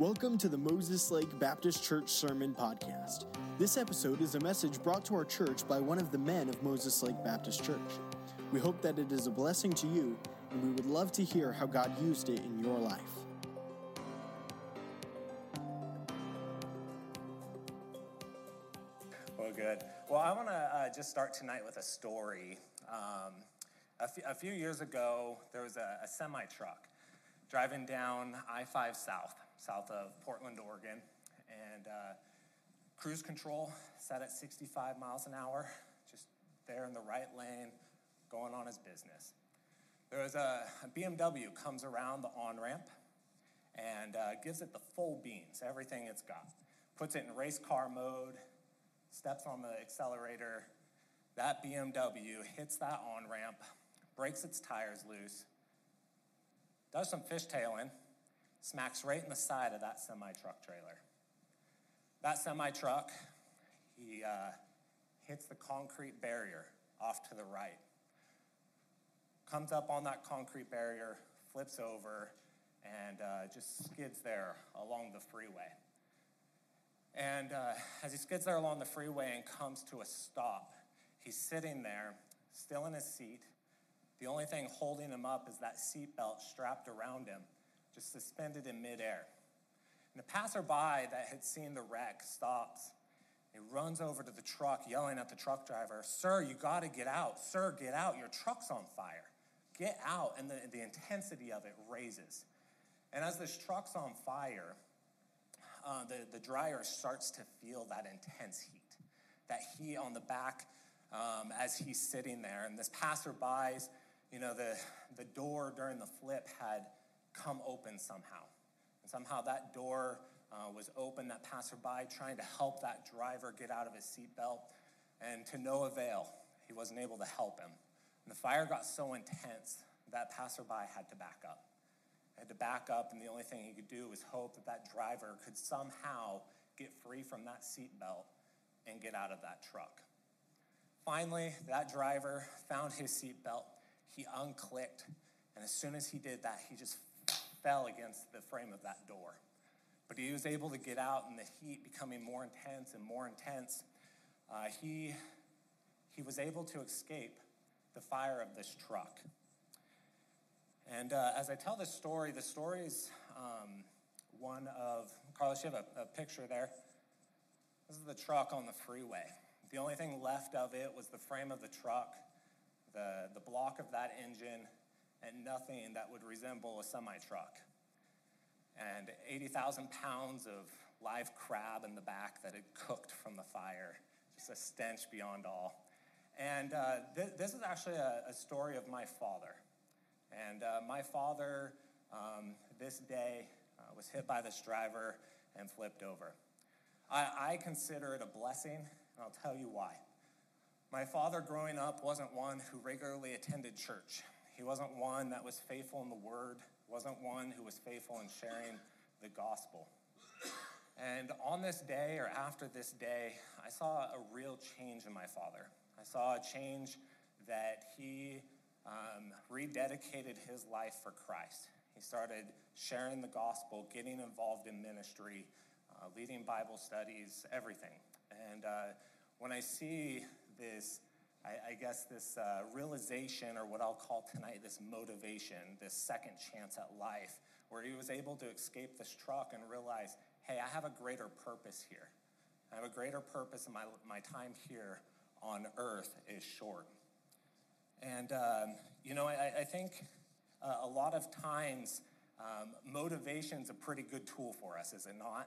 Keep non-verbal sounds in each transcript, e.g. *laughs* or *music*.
Welcome to the Moses Lake Baptist Church Sermon Podcast. This episode is a message brought to our church by one of the men of Moses Lake Baptist Church. We hope that it is a blessing to you, and we would love to hear how God used it in your life. Well, good. Well, I want to uh, just start tonight with a story. Um, a, f- a few years ago, there was a, a semi truck driving down I 5 South, south of Portland, Oregon, and uh, cruise control set at 65 miles an hour, just there in the right lane, going on his business. There was a, a BMW comes around the on ramp and uh, gives it the full beans, everything it's got. Puts it in race car mode, steps on the accelerator. That BMW hits that on ramp, breaks its tires loose, does some fishtailing, smacks right in the side of that semi truck trailer. That semi truck, he uh, hits the concrete barrier off to the right, comes up on that concrete barrier, flips over, and uh, just skids there along the freeway. And uh, as he skids there along the freeway and comes to a stop, he's sitting there, still in his seat. The only thing holding him up is that seatbelt strapped around him, just suspended in midair. And the passerby that had seen the wreck stops. He runs over to the truck, yelling at the truck driver, Sir, you got to get out. Sir, get out. Your truck's on fire. Get out. And the, the intensity of it raises. And as this truck's on fire, uh, the, the dryer starts to feel that intense heat, that heat on the back um, as he's sitting there. And this passerby's, you know, the, the door during the flip had come open somehow. And somehow that door uh, was open, that passerby trying to help that driver get out of his seatbelt. And to no avail, he wasn't able to help him. And the fire got so intense that passerby had to back up had to back up, and the only thing he could do was hope that that driver could somehow get free from that seatbelt and get out of that truck. Finally, that driver found his seatbelt. He unclicked, and as soon as he did that, he just fell against the frame of that door. But he was able to get out, and the heat becoming more intense and more intense, uh, he, he was able to escape the fire of this truck. And uh, as I tell this story, the story is um, one of, Carlos, you have a, a, picture there. This is the truck on the freeway. The only thing left of it was the frame of the truck, the, the block of that engine, and nothing that would resemble a semi truck. And 80,000 pounds of live crab in the back that had cooked from the fire, just a stench beyond all. And uh, th- this is actually a, a story of my father. And uh, my father, um, this day, uh, was hit by this driver and flipped over. I, I consider it a blessing, and I'll tell you why. My father, growing up, wasn't one who regularly attended church. He wasn't one that was faithful in the word, wasn't one who was faithful in sharing the gospel. And on this day, or after this day, I saw a real change in my father. I saw a change that he um, rededicated his life for Christ. He started sharing the gospel, getting involved in ministry, uh, leading Bible studies, everything. And uh, when I see this, I, I guess this uh, realization, or what I'll call tonight this motivation, this second chance at life, where he was able to escape this truck and realize, hey, I have a greater purpose here. I have a greater purpose, and my, my time here on earth is short. And, um, you know, I, I think uh, a lot of times um, motivation is a pretty good tool for us, is it not?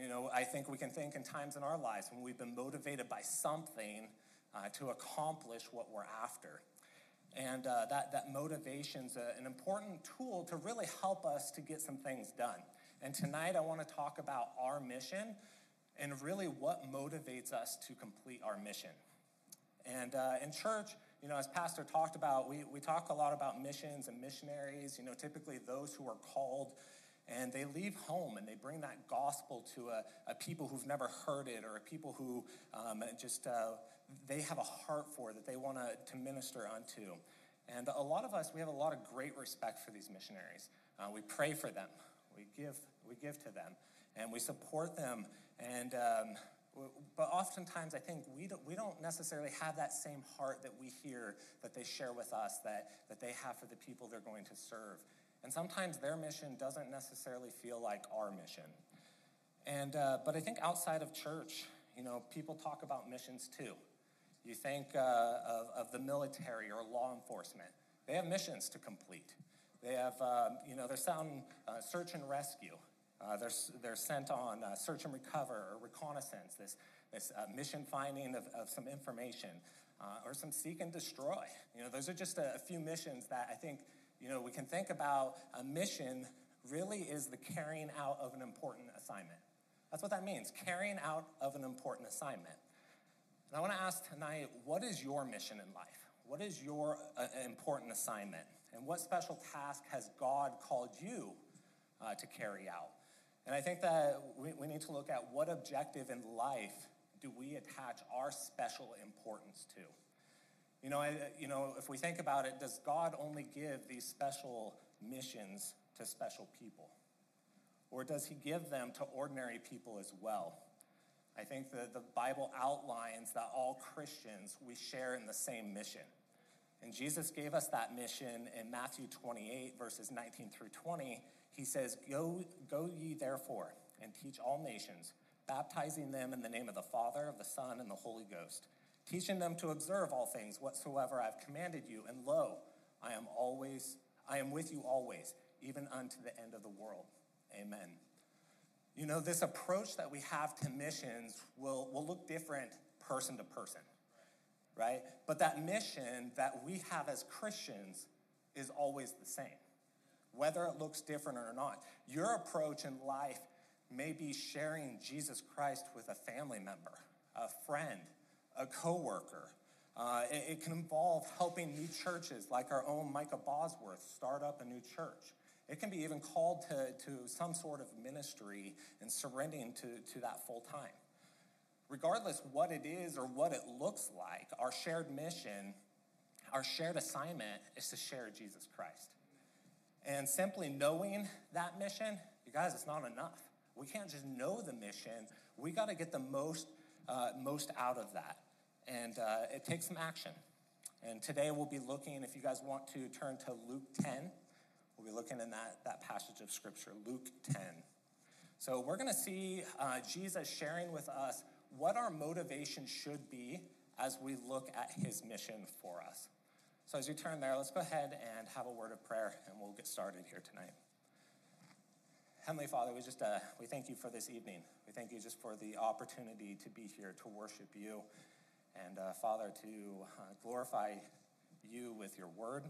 You know, I think we can think in times in our lives when we've been motivated by something uh, to accomplish what we're after. And uh, that, that motivation's a, an important tool to really help us to get some things done. And tonight I want to talk about our mission and really what motivates us to complete our mission. And uh, in church, you know, as Pastor talked about, we, we talk a lot about missions and missionaries, you know, typically those who are called and they leave home and they bring that gospel to a, a people who've never heard it or a people who um, just uh, they have a heart for that they want to, to minister unto and a lot of us we have a lot of great respect for these missionaries uh, we pray for them We give, we give to them and we support them. And, um, but oftentimes, I think we don't, we don't necessarily have that same heart that we hear that they share with us, that, that they have for the people they're going to serve. And sometimes their mission doesn't necessarily feel like our mission. And, uh, but I think outside of church, you know, people talk about missions too. You think uh, of, of, the military or law enforcement, they have missions to complete. They have, um, you know, they're on uh, search and rescue. Uh, they're, they're sent on uh, search and recover or reconnaissance, this, this uh, mission finding of, of some information, uh, or some seek and destroy. You know, those are just a, a few missions that I think, you know, we can think about a mission really is the carrying out of an important assignment. That's what that means, carrying out of an important assignment. And I want to ask tonight, what is your mission in life? What is your uh, important assignment? And what special task has God called you uh, to carry out? And I think that we, we need to look at what objective in life do we attach our special importance to? You know, I, you know, if we think about it, does God only give these special missions to special people? Or does he give them to ordinary people as well? I think that the Bible outlines that all Christians, we share in the same mission. And Jesus gave us that mission in Matthew 28, verses 19 through 20. He says, Go, go ye therefore and teach all nations, baptizing them in the name of the Father, of the Son, and the Holy Ghost, teaching them to observe all things whatsoever I've commanded you. And lo, I am always, I am with you always, even unto the end of the world. Amen. You know, this approach that we have to missions will, will look different person to person, right? But that mission that we have as Christians is always the same whether it looks different or not. Your approach in life may be sharing Jesus Christ with a family member, a friend, a coworker. Uh, it, it, can involve helping new churches like our own Micah Bosworth start up a new church. It can be even called to, to some sort of ministry and surrendering to, to that full time. Regardless what it is or what it looks like, our shared mission, our shared assignment is to share Jesus Christ. And simply knowing that mission, you guys, it's not enough. We can't just know the mission. We got to get the most, uh, most out of that. And uh, it takes some action. And today we'll be looking, if you guys want to turn to Luke 10, we'll be looking in that, that passage of scripture, Luke 10. So we're going to see uh, Jesus sharing with us what our motivation should be as we look at his mission for us. So as you turn there, let's go ahead and have a word of prayer, and we'll get started here tonight. Heavenly Father, we just uh, we thank you for this evening. We thank you just for the opportunity to be here to worship you, and uh, Father to uh, glorify you with your word.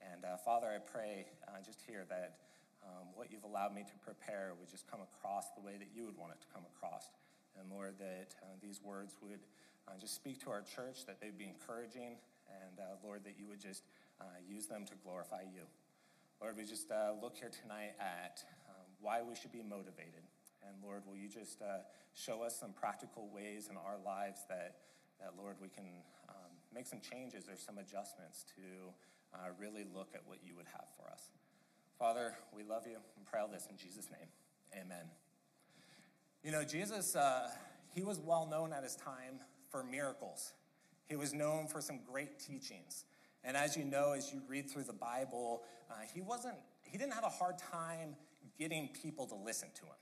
And uh, Father, I pray uh, just here that um, what you've allowed me to prepare would just come across the way that you would want it to come across. And Lord, that uh, these words would just speak to our church, that they'd be encouraging, and uh, Lord, that you would just uh, use them to glorify you. Lord, we just uh, look here tonight at um, why we should be motivated. And Lord, will you just uh, show us some practical ways in our lives that, that Lord, we can um, make some changes or some adjustments to uh, really look at what you would have for us. Father, we love you and pray all this in Jesus' name. Amen. You know, Jesus, uh, he was well known at his time for miracles. He was known for some great teachings. And as you know, as you read through the Bible, uh, he wasn't, he didn't have a hard time getting people to listen to him,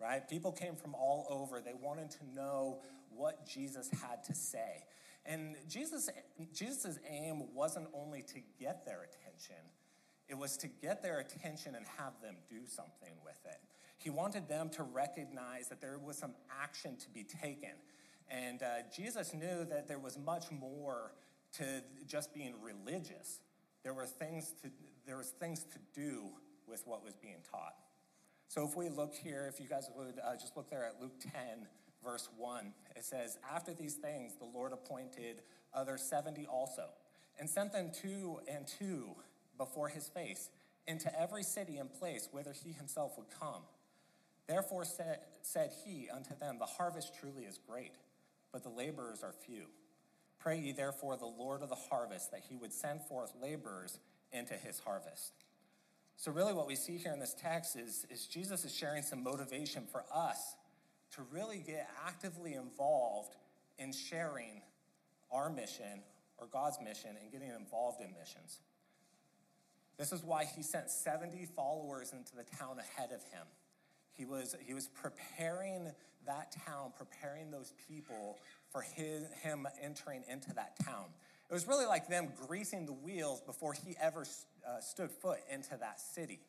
right? People came from all over. They wanted to know what Jesus had to say. And Jesus, Jesus' aim wasn't only to get their attention, it was to get their attention and have them do something with it. He wanted them to recognize that there was some action to be taken. And uh, Jesus knew that there was much more to just being religious. There were things to there was things to do with what was being taught. So if we look here, if you guys would uh, just look there at Luke 10, verse 1, it says, After these things, the Lord appointed other 70 also, and sent them two and two before his face into every city and place whither he himself would come. Therefore said, said he unto them, The harvest truly is great but the laborers are few. Pray ye therefore the Lord of the harvest that he would send forth laborers into his harvest. So, really, what we see here in this text is, is Jesus is sharing some motivation for us to really get actively involved in sharing our mission or God's mission and getting involved in missions. This is why he sent 70 followers into the town ahead of him. He was, he was preparing that town, preparing those people for his, him entering into that town. It was really like them greasing the wheels before he ever uh, stood foot into that city.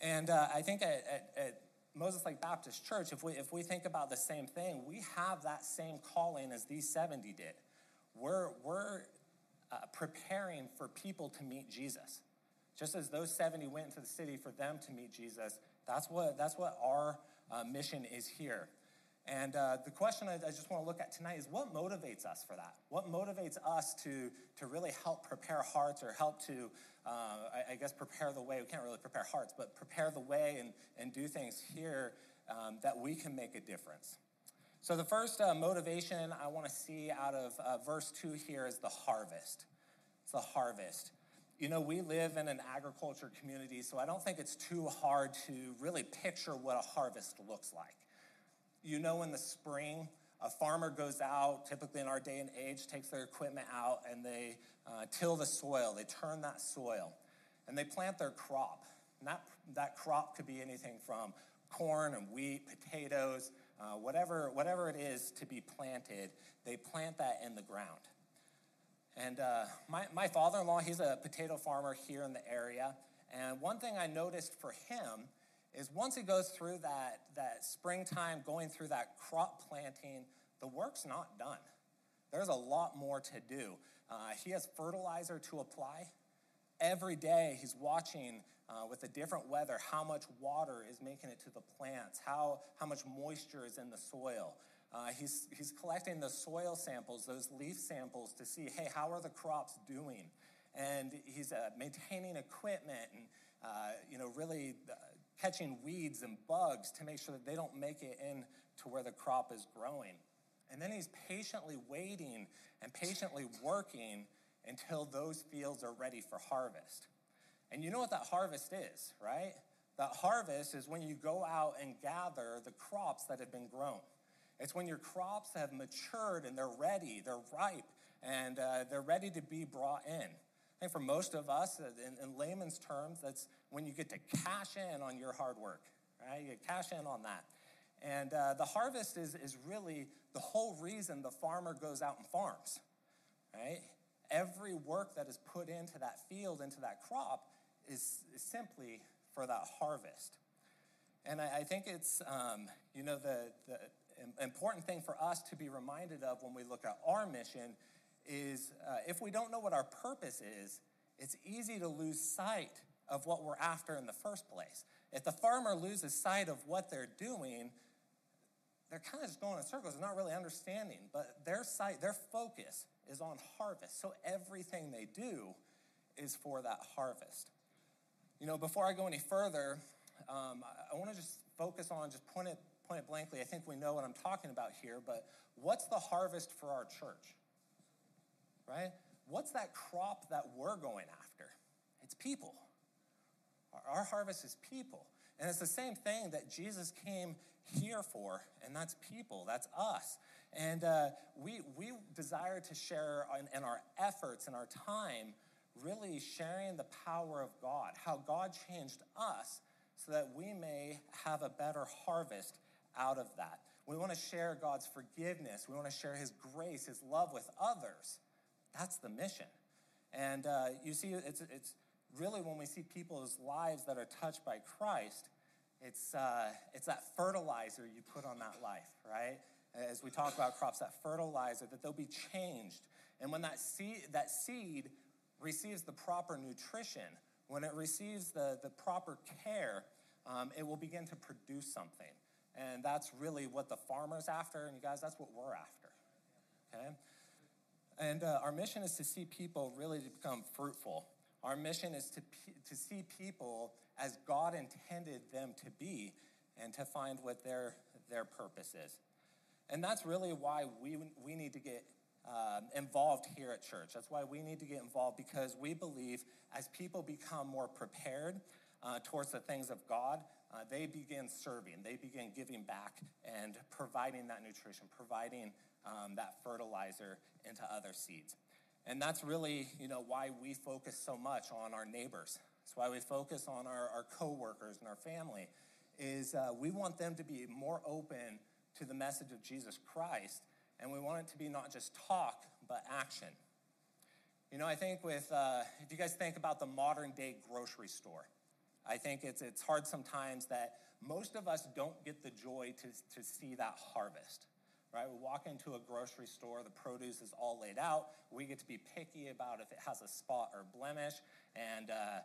And uh, I think at, at, at, Moses Lake Baptist Church, if we, if we think about the same thing, we have that same calling as these 70 did. We're, we're uh, preparing for people to meet Jesus. Just as those 70 went into the city for them to meet Jesus, that's what, that's what our uh, mission is here. And uh, the question I, I just want to look at tonight is what motivates us for that? What motivates us to, to really help prepare hearts or help to, uh, I, I, guess, prepare the way? We can't really prepare hearts, but prepare the way and, and do things here um, that we can make a difference. So, the first uh, motivation I want to see out of uh, verse 2 here is the harvest. It's the harvest. You know, we live in an agriculture community, so I don't think it's too hard to really picture what a harvest looks like. You know, in the spring, a farmer goes out, typically in our day and age, takes their equipment out and they uh, till the soil, they turn that soil, and they plant their crop. And that, that crop could be anything from corn and wheat, potatoes, uh, whatever, whatever it is to be planted, they plant that in the ground. And uh, my, my father in law, he's a potato farmer here in the area. And one thing I noticed for him is once he goes through that, that springtime, going through that crop planting, the work's not done. There's a lot more to do. Uh, he has fertilizer to apply. Every day he's watching uh, with the different weather how much water is making it to the plants, how, how much moisture is in the soil. Uh, he's, he's collecting the soil samples, those leaf samples, to see, hey, how are the crops doing? And he's uh, maintaining equipment and, uh, you know, really uh, catching weeds and bugs to make sure that they don't make it in to where the crop is growing. And then he's patiently waiting and patiently working until those fields are ready for harvest. And you know what that harvest is, right? That harvest is when you go out and gather the crops that have been grown. It's when your crops have matured and they're ready, they're ripe, and uh, they're ready to be brought in. Think for most of us, uh, in, in, layman's terms, that's when you get to cash in on your hard work, right? You cash in on that. And uh, the harvest is, is really the whole reason the farmer goes out and farms, right? Every work that is put into that field, into that crop, is, is simply for that harvest. And I, I think it's, um, you know, the, the important thing for us to be reminded of when we look at our mission is uh, if we don't know what our purpose is, it's easy to lose sight of what we're after in the first place. If the farmer loses sight of what they're doing, they're kind of just going in circles and not really understanding. But their sight, their focus is on harvest. So everything they do is for that harvest. You know, before I go any further, um, I, I want to just focus on just point it point it blankly, I think we know what I'm talking about here, but what's the harvest for our church? Right? What's that crop that we're going after? It's people. Our harvest is people. And it's the same thing that Jesus came here for, and that's people, that's us. And uh, we, we desire to share in, in our efforts and our time, really sharing the power of God, how God changed us so that we may have a better harvest out of that. We want to share God's forgiveness. We want to share His grace, His love with others. That's the mission. And uh, you see, it's, it's really when we see people's lives that are touched by Christ, it's, uh, it's that fertilizer you put on that life, right? As we talk about crops, that fertilizer, that they'll be changed. And when that seed, that seed receives the proper nutrition, when it receives the, the proper care, um, it will begin to produce something. And that's really what the farmer's after. And you guys, that's what we're after. Okay? And uh, our mission is to see people really to become fruitful. Our mission is to, to see people as God intended them to be and to find what their, their purpose is. And that's really why we, we need to get um, involved here at church. That's why we need to get involved because we believe as people become more prepared, uh, towards the things of God, uh, they begin serving. They begin giving back and providing that nutrition, providing um, that fertilizer into other seeds. And that's really, you know, why we focus so much on our neighbors. That's why we focus on our, our coworkers and our family, is uh, we want them to be more open to the message of Jesus Christ, and we want it to be not just talk, but action. You know, I think with, uh, if you guys think about the modern day grocery store, I think it's, it's hard sometimes that most of us don't get the joy to, to see that harvest, right? We walk into a grocery store, the produce is all laid out. We get to be picky about if it has a spot or blemish and uh,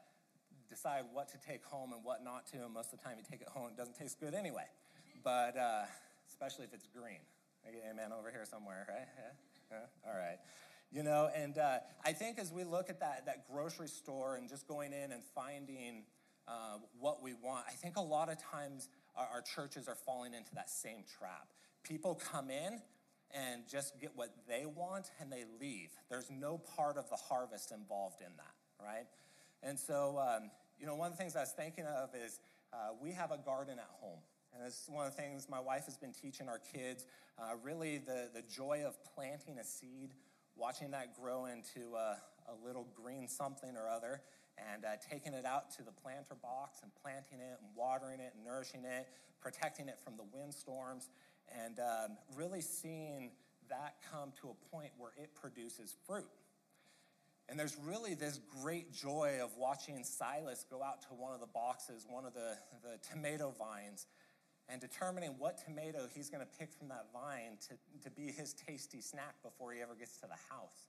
decide what to take home and what not to. And most of the time, you take it home, it doesn't taste good anyway. But uh, especially if it's green. Amen over here somewhere, right? Yeah? yeah? All right. You know, and uh, I think as we look at that, that grocery store and just going in and finding uh, what we want, I think a lot of times our, our churches are falling into that same trap. People come in and just get what they want and they leave. There's no part of the harvest involved in that, right? And so, um, you know, one of the things I was thinking of is uh, we have a garden at home. And it's one of the things my wife has been teaching our kids uh, really the, the joy of planting a seed, watching that grow into a, a little green something or other, and uh, taking it out to the planter box and planting it and watering it and nourishing it, protecting it from the windstorms, and um, really seeing that come to a point where it produces fruit. And there's really this great joy of watching Silas go out to one of the boxes, one of the, the tomato vines, and determining what tomato he's going to pick from that vine to, to be his tasty snack before he ever gets to the house.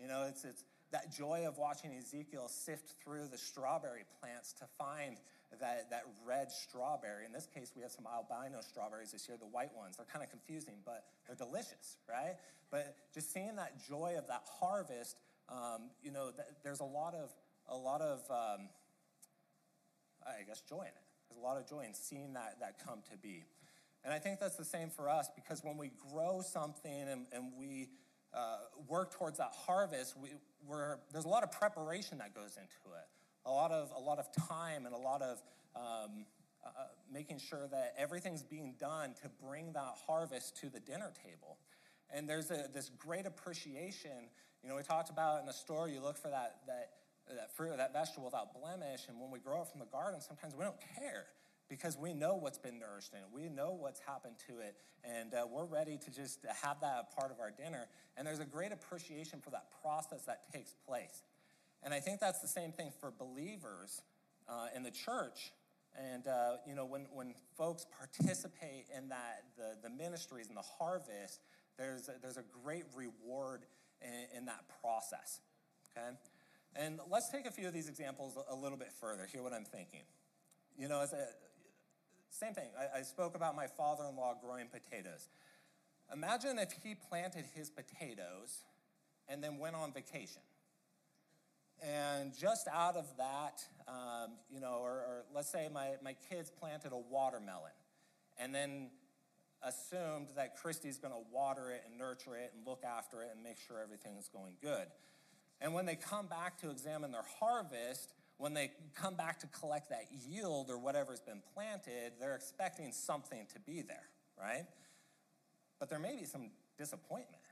You know, it's, it's that joy of watching Ezekiel sift through the strawberry plants to find that, that red strawberry. In this case, we have some albino strawberries this year, the white ones. They're kind of confusing, but they're delicious, right? But just seeing that joy of that harvest, um, you know, th- there's a lot of, a lot of um, I guess, joy in it. There's a lot of joy in seeing that, that come to be. And I think that's the same for us because when we grow something and, and we uh, work towards that harvest, we, there's a lot of preparation that goes into it. A lot of, a lot of time and a lot of um, uh, uh making sure that everything's being done to bring that harvest to the dinner table. And there's a, this great appreciation. You know, we talked about in the store, you look for that, that that fruit, or that vegetable without blemish. And when we grow it from the garden, sometimes we don't care because we know what's been nourished in it. We know what's happened to it. And uh, we're ready to just have that a part of our dinner. And there's a great appreciation for that process that takes place. And I think that's the same thing for believers uh, in the church. And, uh, you know, when, when folks participate in that, the, the ministries and the harvest, there's a, there's a great reward in, in that process, okay? And let's take a few of these examples a little bit further. Hear what I'm thinking. You know, as a, same thing. I, I spoke about my father in law growing potatoes. Imagine if he planted his potatoes and then went on vacation. And just out of that, um, you know, or, or let's say my, my kids planted a watermelon and then assumed that Christy's going to water it and nurture it and look after it and make sure everything's going good. And when they come back to examine their harvest, when they come back to collect that yield or whatever's been planted, they're expecting something to be there, right? But there may be some disappointment.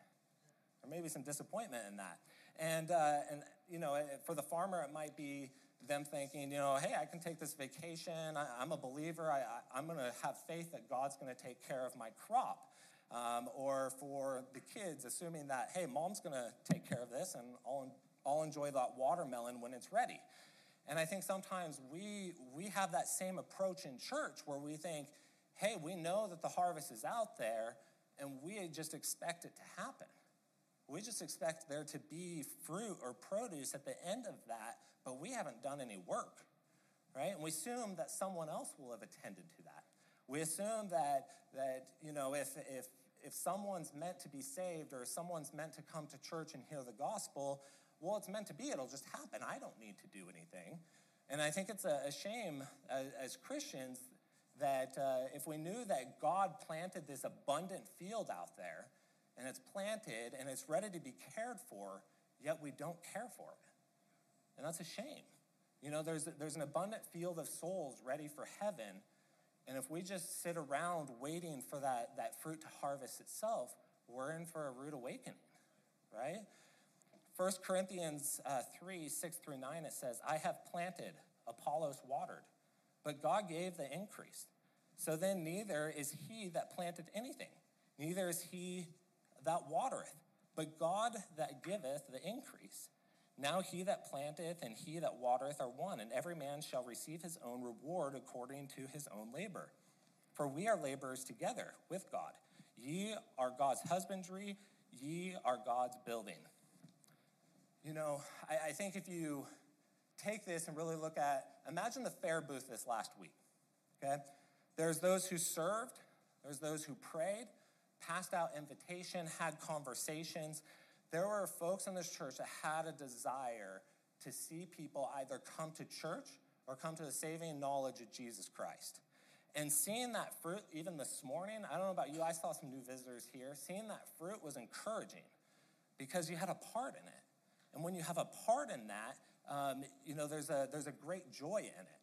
There may be some disappointment in that. And, uh, and you know, for the farmer, it might be them thinking, you know, hey, I can take this vacation. I, am a believer. I, I'm going to have faith that God's going to take care of my crop. Um, or for the kids, assuming that, hey, mom's going to take care of this and I'll, I'll enjoy that watermelon when it's ready. And I think sometimes we, we have that same approach in church where we think, hey, we know that the harvest is out there and we just expect it to happen. We just expect there to be fruit or produce at the end of that, but we haven't done any work, right? And we assume that someone else will have attended to that. We assume that, that you know, if, if if someone's meant to be saved or someone's meant to come to church and hear the gospel, well, it's meant to be. It'll just happen. I don't need to do anything. And I think it's a, shame as, as, Christians that uh, if we knew that God planted this abundant field out there and it's planted and it's ready to be cared for, yet we don't care for it. And that's a shame You know, there's, there's an abundant field of souls ready for heaven. And if we just sit around waiting for that, that fruit to harvest itself, we're in for a rude awakening, right? 1 Corinthians uh, 3 6 through 9, it says, I have planted, Apollos watered, but God gave the increase. So then neither is he that planted anything, neither is he that watereth, but God that giveth the increase. Now he that planteth and he that watereth are one, and every man shall receive his own reward according to his own labor. For we are laborers together with God. Ye are God's husbandry, ye are God's building. You know, I, I think if you take this and really look at, imagine the fair booth this last week, okay? There's those who served, there's those who prayed, passed out invitation, had conversations. There were folks in this church that had a desire to see people either come to church or come to the saving knowledge of Jesus Christ. And seeing that fruit, even this morning, I don't know about you, I saw some new visitors here. Seeing that fruit was encouraging because you had a part in it. And when you have a part in that, um, you know, there's a, there's a great joy in it.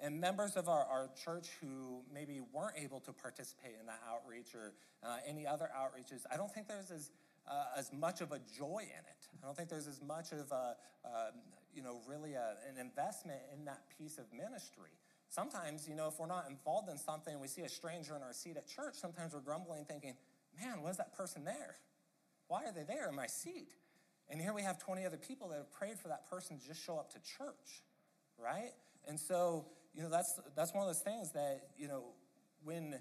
And members of our, our church who maybe weren't able to participate in that outreach or uh, any other outreaches, I don't think there's as, uh, as much of a joy in it. I don't think there's as much of a, um, you know, really a, an investment in that piece of ministry. Sometimes, you know, if we're not involved in something and we see a stranger in our seat at church, sometimes we're grumbling, thinking, man, was that person there? Why are they there in my seat? And here we have 20 other people that have prayed for that person to just show up to church, right? And so, you know, that's, that's one of those things that, you know, when,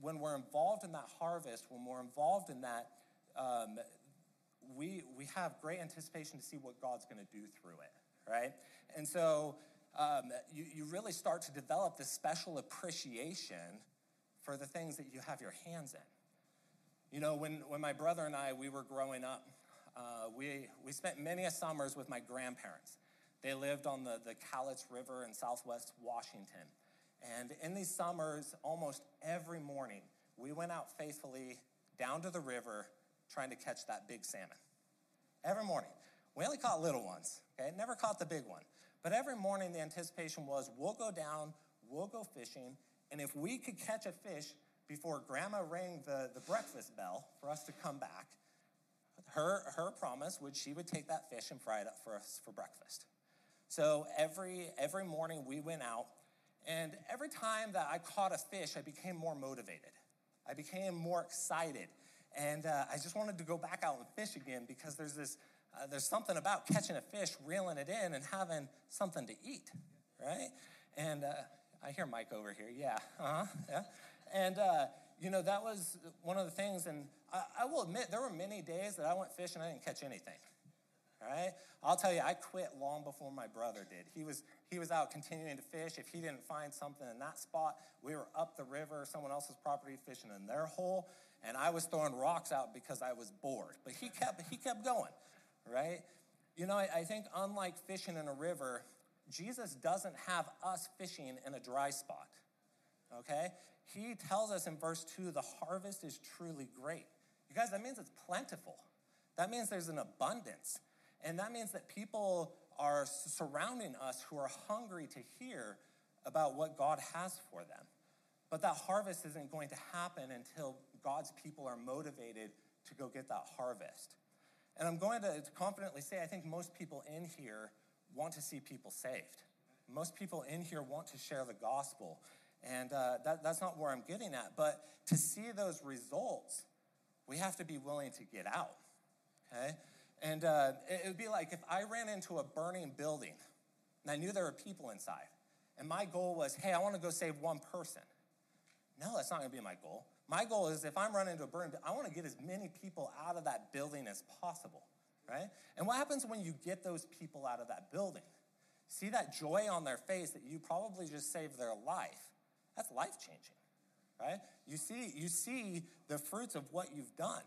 when we're involved in that harvest, when we're involved in that, um, we, we have great anticipation to see what God's going to do through it, right? And so um, you, you really start to develop this special appreciation for the things that you have your hands in. You know, when, when my brother and I, we were growing up, uh, we, we spent many a summers with my grandparents. They lived on the, the Cowlitz River in southwest Washington. And in these summers, almost every morning, we went out faithfully down to the river trying to catch that big salmon. Every morning. We only caught little ones, okay? Never caught the big one. But every morning, the anticipation was we'll go down, we'll go fishing, and if we could catch a fish before grandma rang the, the breakfast bell for us to come back, her, her promise would she would take that fish and fry it up for us for breakfast. So every, every morning we went out, and every time that I caught a fish, I became more motivated. I became more excited. And uh, I just wanted to go back out and fish again because there's this, uh, there's something about catching a fish, reeling it in, and having something to eat, right? And uh, I hear Mike over here. Yeah, uh-huh, yeah. And uh, you know, that was one of the things, and I, will admit, there were many days that I went fishing and I didn't catch anything. All right? I'll tell you, I quit long before my brother did. He was, he was out continuing to fish. If he didn't find something in that spot, we were up the river, someone else's property, fishing in their hole, and I was throwing rocks out because I was bored. But he kept, he kept going, right? You know, I, I think unlike fishing in a river, Jesus doesn't have us fishing in a dry spot, okay? he tells us in verse 2 the harvest is truly great. Guys, that means it's plentiful. That means there's an abundance. And that means that people are surrounding us who are hungry to hear about what God has for them. But that harvest isn't going to happen until God's people are motivated to go get that harvest. And I'm going to confidently say I think most people in here want to see people saved. Most people in here want to share the gospel. And uh, that, that's not where I'm getting at. But to see those results, we have to be willing to get out, okay? And uh, it would be like if I ran into a burning building and I knew there were people inside, and my goal was, hey, I want to go save one person. No, that's not going to be my goal. My goal is if I'm running into a burning, I want to get as many people out of that building as possible, right? And what happens when you get those people out of that building? See that joy on their face that you probably just saved their life. That's life changing, right? You see, you see the fruits of what you've done.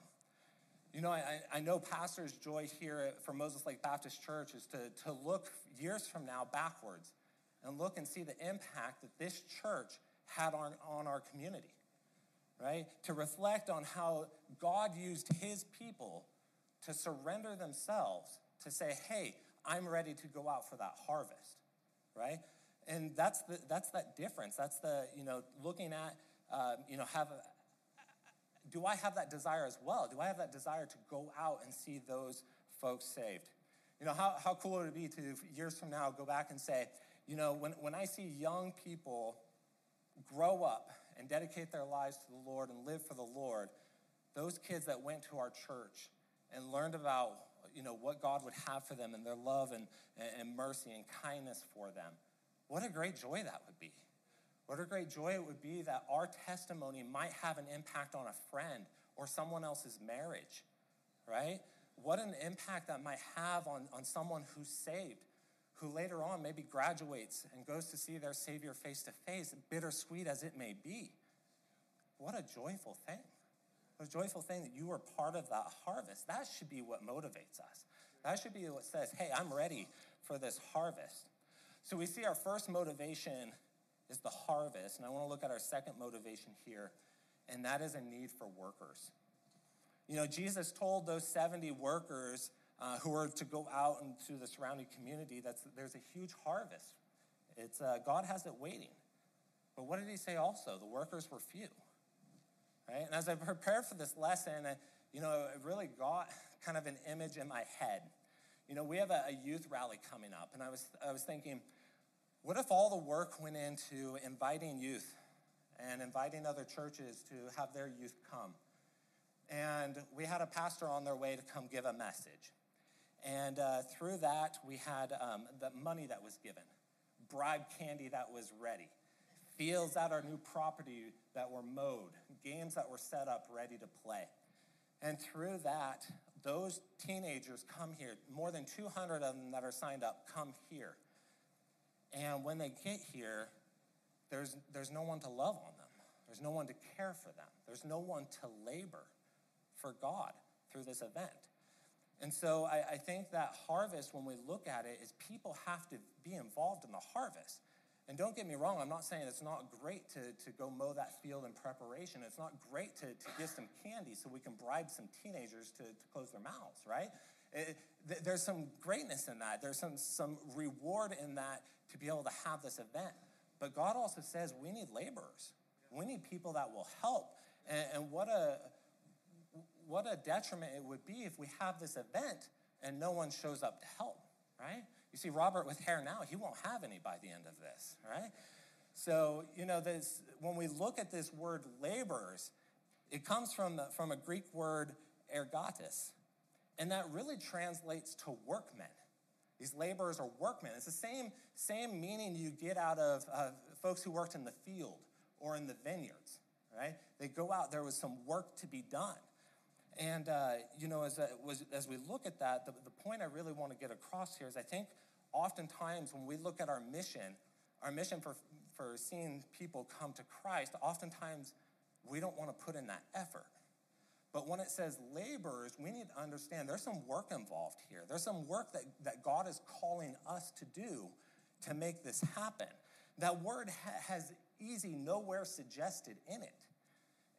You know, I, I know pastor's joy here for Moses Lake Baptist Church is to, to look years from now backwards and look and see the impact that this church had on, on our community, right? To reflect on how God used his people to surrender themselves to say, hey, I'm ready to go out for that harvest. right? And that's, the, that's that difference. That's the, you know, looking at, um, you know, have, a, do I have that desire as well? Do I have that desire to go out and see those folks saved? You know, how, how cool would it be to, years from now, go back and say, you know, when, when I see young people grow up and dedicate their lives to the Lord and live for the Lord, those kids that went to our church and learned about, you know, what God would have for them and their love and, and mercy and kindness for them, what a great joy that would be. What a great joy it would be that our testimony might have an impact on a friend or someone else's marriage, right? What an impact that might have on, on someone who's saved, who later on maybe graduates and goes to see their Savior face to face, bittersweet as it may be. What a joyful thing. What a joyful thing that you are part of that harvest. That should be what motivates us. That should be what says, hey, I'm ready for this harvest. So we see our first motivation is the harvest. And I want to look at our second motivation here, and that is a need for workers. You know, Jesus told those 70 workers uh, who were to go out into the surrounding community that there's a huge harvest. It's, uh, God has it waiting. But what did he say also? The workers were few. Right? And as I prepared for this lesson, I, you know, it really got *laughs* kind of an image in my head. You know, we have a, a youth rally coming up, and I was, I was thinking, what if all the work went into inviting youth and inviting other churches to have their youth come? And we had a pastor on their way to come give a message. And uh, through that, we had um, the money that was given, bribe candy that was ready, fields at our new property that were mowed, games that were set up ready to play. And through that, those teenagers come here. More than 200 of them that are signed up come here. And when they get here, there's, there's no one to love on them. There's no one to care for them. There's no one to labor for God through this event. And so I, I, think that harvest, when we look at it, is people have to be involved in the harvest. And don't get me wrong, I'm not saying it's not great to, to go mow that field in preparation. It's not great to, to get some candy so we can bribe some teenagers to, to close their mouths, right? Eh, it, there's some greatness in that. There's some, some reward in that to be able to have this event. But God also says we need laborers. We need people that will help. And, and what a what a detriment it would be if we have this event and no one shows up to help, right? You see, Robert with hair now, he won't have any by the end of this, right? So, you know, this, when we look at this word laborers, it comes from, the, from a Greek word ergatis, and that really translates to workmen. These laborers are workmen. It's the same, same meaning you get out of uh, folks who worked in the field or in the vineyards, right? They go out, there was some work to be done. And, uh, you know, as, was, as we look at that, the, the point I really want to get across here is I think oftentimes when we look at our mission, our mission for, for seeing people come to Christ, oftentimes we don't want to put in that effort. But when it says laborers, we need to understand there's some work involved here. There's some work that, that God is calling us to do to make this happen. That word ha- has easy nowhere suggested in it.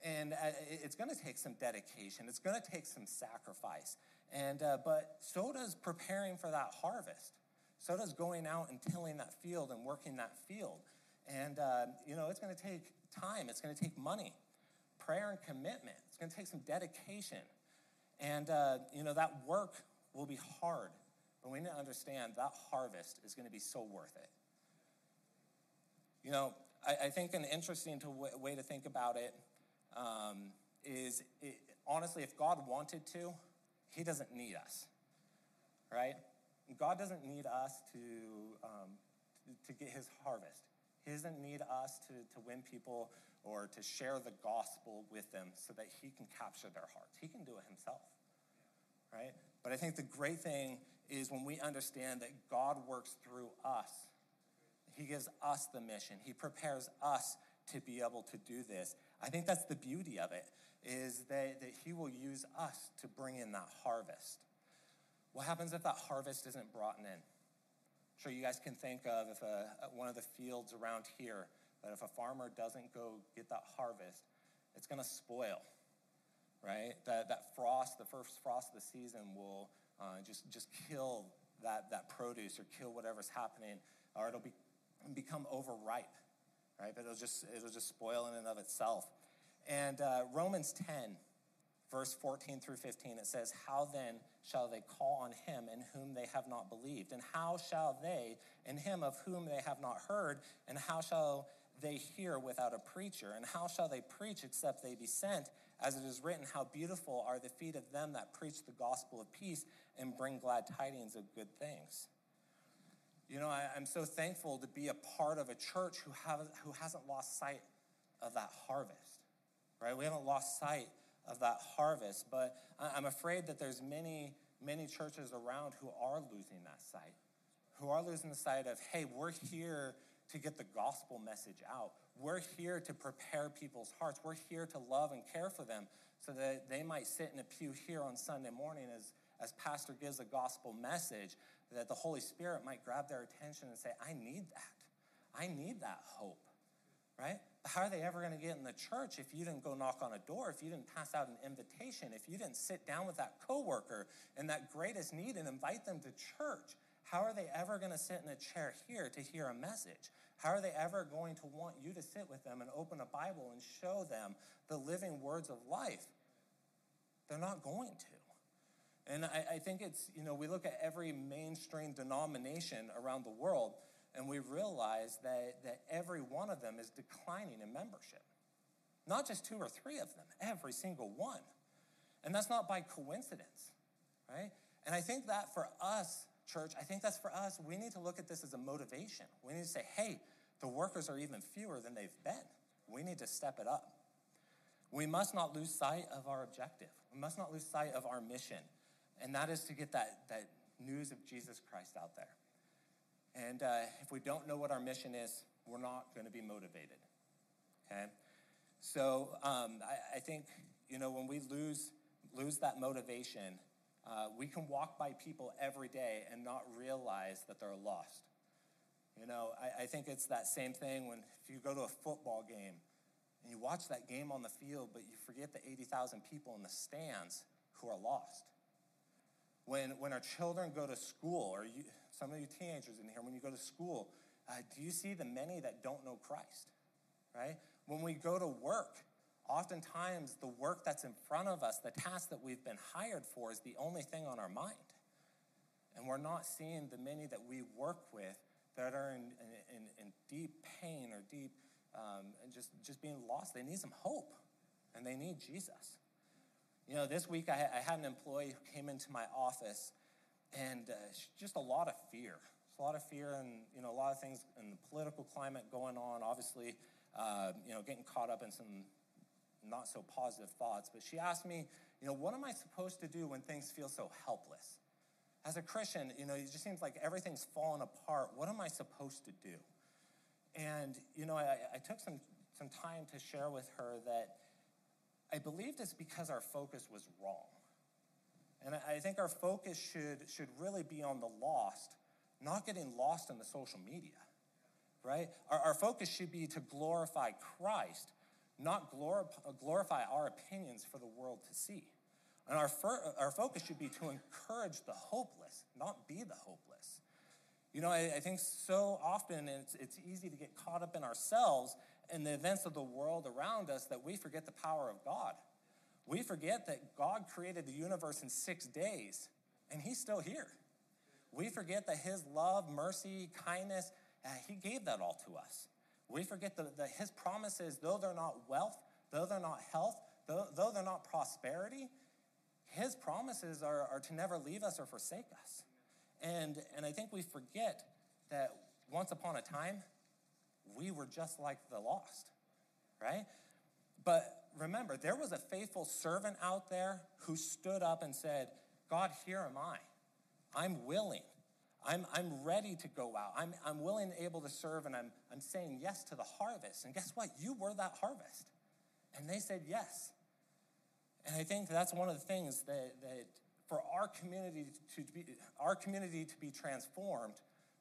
And uh, it's going to take some dedication. It's going to take some sacrifice. And, uh, but so does preparing for that harvest. So does going out and tilling that field and working that field. And, uh, you know, it's going to take time. It's going to take money, prayer and commitment. It's going to take some dedication. And, uh, you know, that work will be hard. But we need to understand that harvest is going to be so worth it. You know, I, I think an interesting to w- way to think about it um, is it, honestly, if God wanted to, He doesn't need us, right? God doesn't need us to, um, to, to get His harvest. He doesn't need us to, to win people or to share the gospel with them so that He can capture their hearts. He can do it Himself, right? But I think the great thing is when we understand that God works through us. He gives us the mission. He prepares us to be able to do this. I think that's the beauty of it, is that, that he will use us to bring in that harvest. What happens if that harvest isn't brought in? I'm sure you guys can think of if a, one of the fields around here, that if a farmer doesn't go get that harvest, it's going to spoil, right? That, that frost, the first frost of the season will uh, just, just kill that, that produce or kill whatever's happening, or it'll be become overripe, right? But it'll just, it'll just spoil in and of itself. And uh, Romans 10, verse 14 through 15, it says, How then shall they call on him in whom they have not believed? And how shall they in him of whom they have not heard? And how shall they hear without a preacher? And how shall they preach except they be sent? As it is written, How beautiful are the feet of them that preach the gospel of peace and bring glad tidings of good things. You know, I, am so thankful to be a part of a church who, have, who hasn't lost sight of that harvest, right? We haven't lost sight of that harvest, but I'm afraid that there's many, many churches around who are losing that sight, who are losing the sight of, hey, we're here to get the gospel message out. We're here to prepare people's hearts. We're here to love and care for them so that they might sit in a pew here on Sunday morning as, as Pastor gives a gospel message, that the Holy Spirit might grab their attention and say, I need that. I need that hope, right? How are they ever going to get in the church if you didn't go knock on a door, if you didn't pass out an invitation, if you didn't sit down with that coworker in that greatest need and invite them to church? How are they ever going to sit in a chair here to hear a message? How are they ever going to want you to sit with them and open a Bible and show them the living words of life? They're not going to. And I, I, think it's, you know, we look at every mainstream denomination around the world and we realize that, that every one of them is declining in membership. Not just two or three of them, every single one. And that's not by coincidence, right? And I think that for us, church, I think that's for us. We need to look at this as a motivation. We need to say, hey, the workers are even fewer than they've been. We need to step it up. We must not lose sight of our objective. We must not lose sight of our mission, and that is to get that, that news of Jesus Christ out there. And uh, if we don't know what our mission is, we're not going to be motivated. Okay? So um, I, I, think, you know, when we lose, lose that motivation, uh, we can walk by people every day and not realize that they're lost. You know, I, I think it's that same thing when if you go to a football game and you watch that game on the field, but you forget the 80,000 people in the stands who are lost. When, when our children go to school, or you, some of you teenagers in here, when you go to school, uh, do you see the many that don't know Christ? Right? When we go to work, Oftentimes, the work that's in front of us, the task that we've been hired for, is the only thing on our mind. And we're not seeing the many that we work with that are in, in, in deep pain or deep, um, and just, just being lost. They need some hope, and they need Jesus. You know, this week I, I had an employee who came into my office, and uh, just a lot of fear. a lot of fear, and you know, a lot of things in the political climate going on. Obviously, uh, you know, getting caught up in some not so positive thoughts, but she asked me, you know, what am I supposed to do when things feel so helpless? As a Christian, you know, it just seems like everything's fallen apart. What am I supposed to do? And, you know, I, I took some, some time to share with her that I believed it's because our focus was wrong. And I, think our focus should, should really be on the lost, not getting lost in the social media, right? Our, our focus should be to glorify Christ not glorify our opinions for the world to see. And our, our focus should be to encourage the hopeless, not be the hopeless. You know, I, I think so often it's, it's easy to get caught up in ourselves and the events of the world around us that we forget the power of God. We forget that God created the universe in six days and He's still here. We forget that His love, mercy, kindness, uh, He gave that all to us. We forget that, his promises, though they're not wealth, though they're not health, though, though they're not prosperity, his promises are, are to never leave us or forsake us. And, and I think we forget that once upon a time, we were just like the lost, right? But remember, there was a faithful servant out there who stood up and said, God, here am I. I'm willing. I'm, I'm ready to go out. I'm, I'm willing and able to serve, and I'm, I'm saying yes to the harvest. And guess what? You were that harvest. And they said yes. And I think that's one of the things that, that for our community to be, our community to be transformed,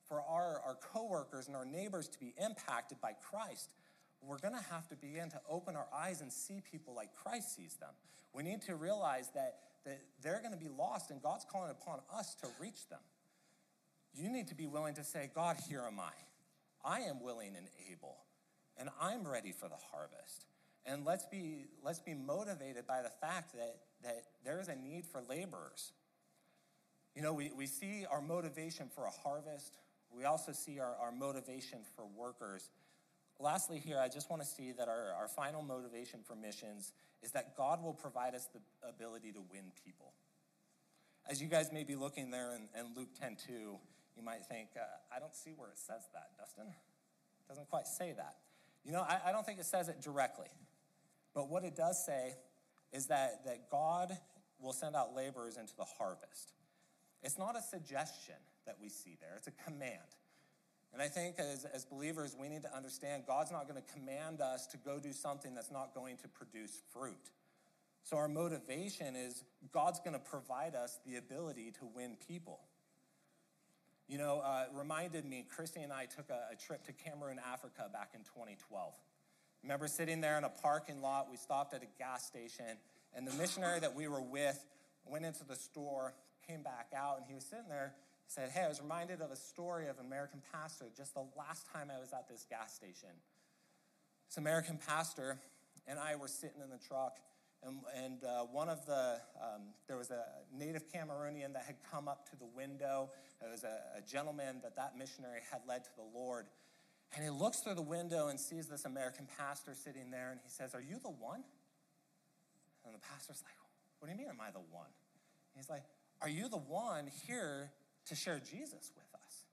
for our, our coworkers and our neighbors to be impacted by Christ, we're going to have to begin to open our eyes and see people like Christ sees them. We need to realize that, that they're going to be lost, and God's calling upon us to reach them you need to be willing to say, God, here am I. I am willing and able, and I'm ready for the harvest. And let's be, let's be motivated by the fact that, that there is a need for laborers. You know, we, we see our motivation for a harvest. We also see our, our motivation for workers. Lastly, here, I just want to see that our, our final motivation for missions is that God will provide us the ability to win people. As you guys may be looking there in, in Luke 10 2, you might think, uh, I don't see where it says that, Dustin. It doesn't quite say that. You know, I, I don't think it says it directly. But what it does say is that, that God will send out laborers into the harvest. It's not a suggestion that we see there, it's a command. And I think as, as believers, we need to understand God's not going to command us to go do something that's not going to produce fruit. So our motivation is God's going to provide us the ability to win people. You know, uh, reminded me, Christy and I took a, a trip to Cameroon, Africa back in 2012. Remember sitting there in a parking lot, we stopped at a gas station, and the missionary that we were with went into the store, came back out, and he was sitting there. He said, Hey, I was reminded of a story of an American pastor just the last time I was at this gas station. This American pastor and I were sitting in the truck, and, and uh, one of the, um, there was a native Cameroonian that had come up to the window. It was a, a gentleman that that missionary had led to the Lord. And he looks through the window and sees this American pastor sitting there, and he says, Are you the one? And the pastor's like, What do you mean, am I the one? he's like, Are you the one here to share Jesus with us?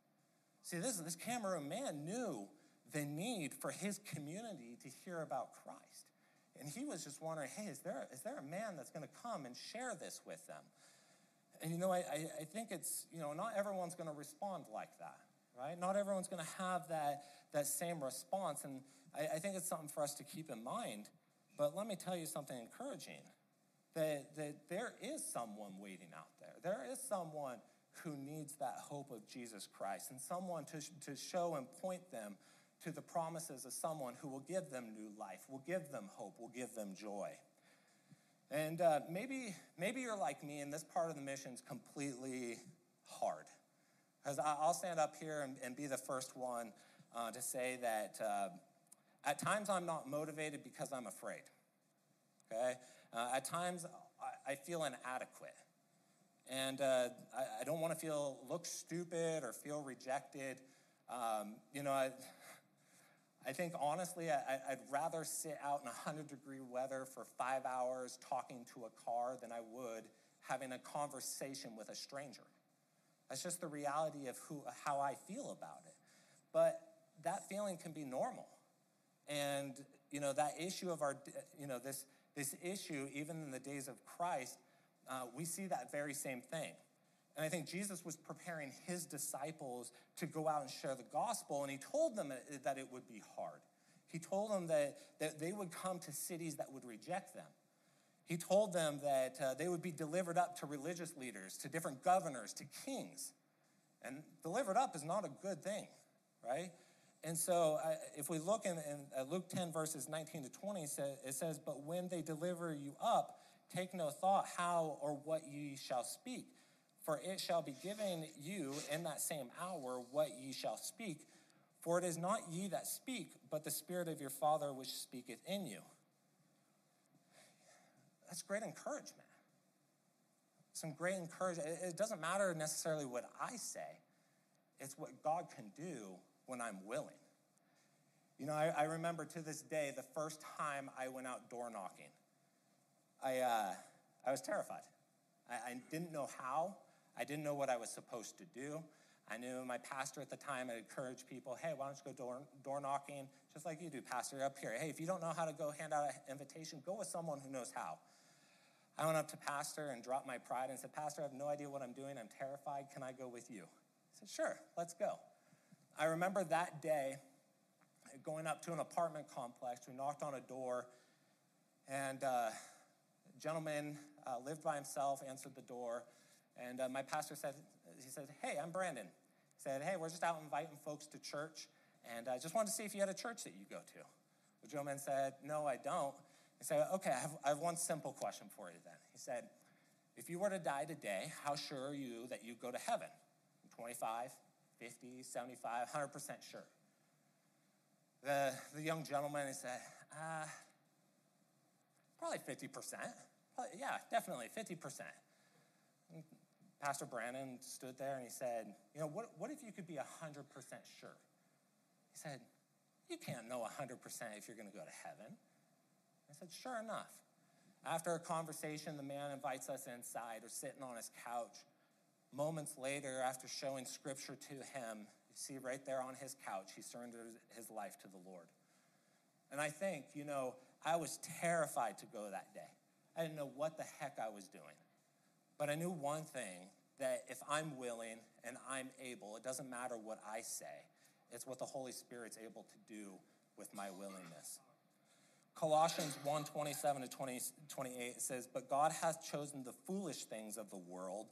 See, this, this Cameroon man knew the need for his community to hear about Christ. And he was just wondering, hey, is there, is there a man that's going to come and share this with them? And you know, I, I think it's, you know, not everyone's going to respond like that, right? Not everyone's going to have that, that same response. And I, I think it's something for us to keep in mind. But let me tell you something encouraging that, that there is someone waiting out there. There is someone who needs that hope of Jesus Christ and someone to, to show and point them to the promises of someone who will give them new life, will give them hope, will give them joy. And uh, maybe, maybe you're like me, and this part of the mission is completely hard. Because I'll stand up here and, and be the first one uh, to say that uh, at times I'm not motivated because I'm afraid. Okay? Uh, at times I, I, feel inadequate. And uh, I, I, don't want to feel, look stupid or feel rejected. Um, you know, I, I think honestly, I, would rather sit out in 100 degree weather for five hours talking to a car than I would having a conversation with a stranger. That's just the reality of who, how I feel about it. But that feeling can be normal. And, you know, that issue of our, you know, this, this issue, even in the days of Christ, uh, we see that very same thing. And I think Jesus was preparing his disciples to go out and share the gospel, and he told them that it would be hard. He told them that, that they would come to cities that would reject them. He told them that uh, they would be delivered up to religious leaders, to different governors, to kings. And delivered up is not a good thing, right? And so uh, if we look in, in uh, Luke 10, verses 19 to 20, it says, But when they deliver you up, take no thought how or what ye shall speak for it shall be given you in that same hour what ye shall speak. For it is not ye that speak, but the Spirit of your Father which speaketh in you. That's great encouragement. Some great encouragement. It doesn't matter necessarily what I say, it's what God can do when I'm willing. You know, I, I remember to this day the first time I went out door knocking. I, uh, I was terrified. I, I didn't know how. I didn't know what I was supposed to do. I knew my pastor at the time had encouraged people, hey, why don't you go door, door knocking, just like you do, pastor, up here. Hey, if you don't know how to go hand out an invitation, go with someone who knows how. I went up to pastor and dropped my pride and said, Pastor, I have no idea what I'm doing. I'm terrified. Can I go with you? He said, Sure, let's go. I remember that day going up to an apartment complex. We knocked on a door, and uh, a gentleman uh, lived by himself, answered the door. And uh, my pastor said, he said, hey, I'm Brandon. He said, hey, we're just out inviting folks to church, and I just wanted to see if you had a church that you go to. The gentleman said, no, I don't. He said, okay, I have, I have one simple question for you then. He said, if you were to die today, how sure are you that you go to heaven? 25, 50, 75, 100% sure. the, the young gentleman, he said, uh, probably 50%. Probably, yeah, definitely 50%. Pastor Brandon stood there and he said, You know, what, what if you could be 100% sure? He said, You can't know 100% if you're going to go to heaven. I said, Sure enough. After a conversation, the man invites us inside. We're sitting on his couch. Moments later, after showing scripture to him, you see right there on his couch, he surrendered his life to the Lord. And I think, you know, I was terrified to go that day. I didn't know what the heck I was doing. But I knew one thing that if I'm willing and I'm able, it doesn't matter what I say, it's what the Holy Spirit's able to do with my willingness. Colossians 1 27 to 20, 28 says, But God hath chosen the foolish things of the world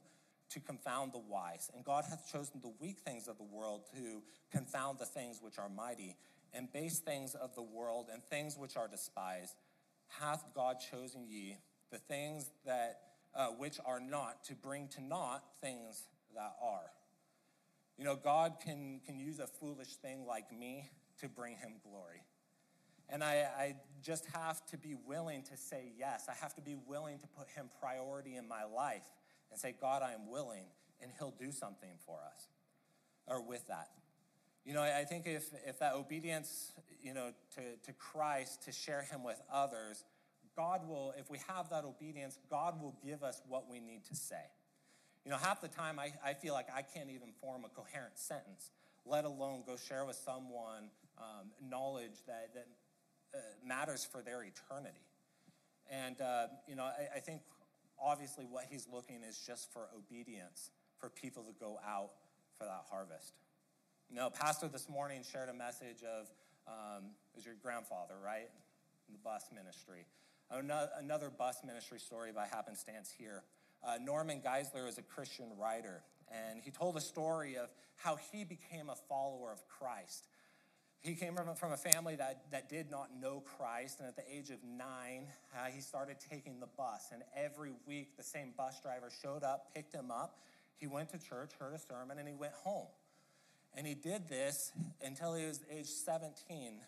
to confound the wise, and God hath chosen the weak things of the world to confound the things which are mighty, and base things of the world and things which are despised, hath God chosen ye, the things that uh, which are not, to bring to naught things that are. You know, God can, can use a foolish thing like me to bring him glory. And I, I just have to be willing to say yes. I have to be willing to put him priority in my life and say, God, I am willing, and he'll do something for us or with that. You know, I think if, if that obedience, you know, to, to Christ, to share him with others, God will, if we have that obedience, God will give us what we need to say. You know, half the time I, I feel like I can't even form a coherent sentence, let alone go share with someone um, knowledge that, that uh, matters for their eternity. And, uh, you know, I, I think obviously what he's looking is just for obedience, for people to go out for that harvest. You know, Pastor this morning shared a message of, um, was your grandfather, right? In the bus ministry. Another bus ministry story by happenstance here. Uh, Norman Geisler is a Christian writer, and he told a story of how he became a follower of Christ. He came from a family that, that did not know Christ, and at the age of nine, uh, he started taking the bus. And every week, the same bus driver showed up, picked him up. He went to church, heard a sermon, and he went home. And he did this until he was age 17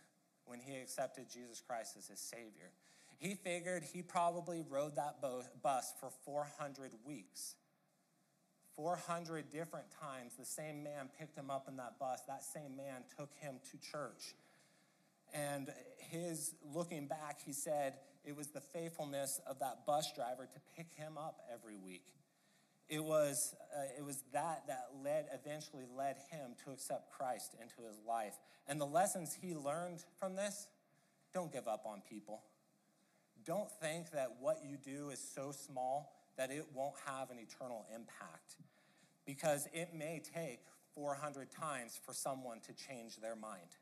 when he accepted Jesus Christ as his Savior. He figured he probably rode that bus for 400 weeks. 400 different times, the same man picked him up in that bus. That same man took him to church. And his looking back, he said it was the faithfulness of that bus driver to pick him up every week. It was, uh, it was that that led, eventually led him to accept Christ into his life. And the lessons he learned from this don't give up on people. Don't think that what you do is so small that it won't have an eternal impact because it may take 400 times for someone to change their mind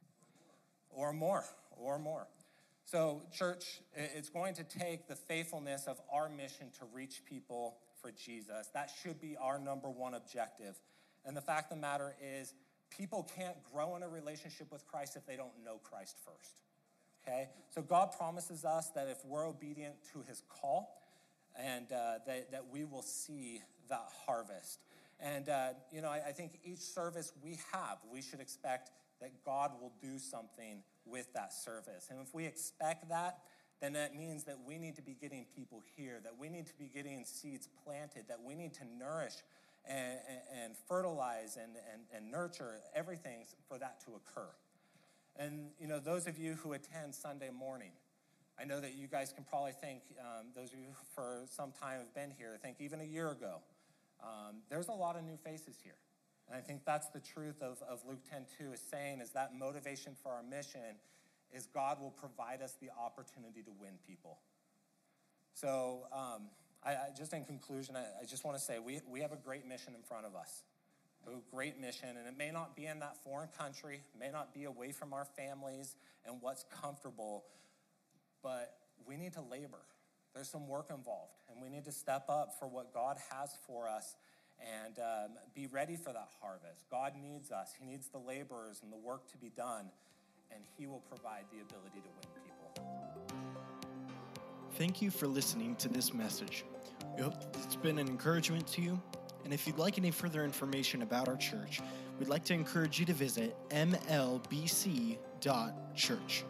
or more, or more. So, church, it's going to take the faithfulness of our mission to reach people for Jesus. That should be our number one objective. And the fact of the matter is, people can't grow in a relationship with Christ if they don't know Christ first. Okay? So, God promises us that if we're obedient to his call, and uh, that, that we will see that harvest. And, uh, you know, I, I think each service we have, we should expect that God will do something with that service. And if we expect that, then that means that we need to be getting people here, that we need to be getting seeds planted, that we need to nourish and, and, fertilize and, and, and nurture everything for that to occur. And, you know, those of you who attend Sunday morning, I know that you guys can probably think, um, those of you who for some time have been here, think even a year ago, um, there's a lot of new faces here. And I think that's the truth of, of Luke 10 2 is saying is that motivation for our mission is God will provide us the opportunity to win people. So, um, I, I, just in conclusion, I, I just want to say we, we have a great mission in front of us. A great mission, and it may not be in that foreign country, may not be away from our families and what's comfortable, but we need to labor. There's some work involved, and we need to step up for what God has for us and um, be ready for that harvest. God needs us, He needs the laborers and the work to be done, and He will provide the ability to win people. Thank you for listening to this message. We hope it's been an encouragement to you. And if you'd like any further information about our church, we'd like to encourage you to visit mlbc.org Church.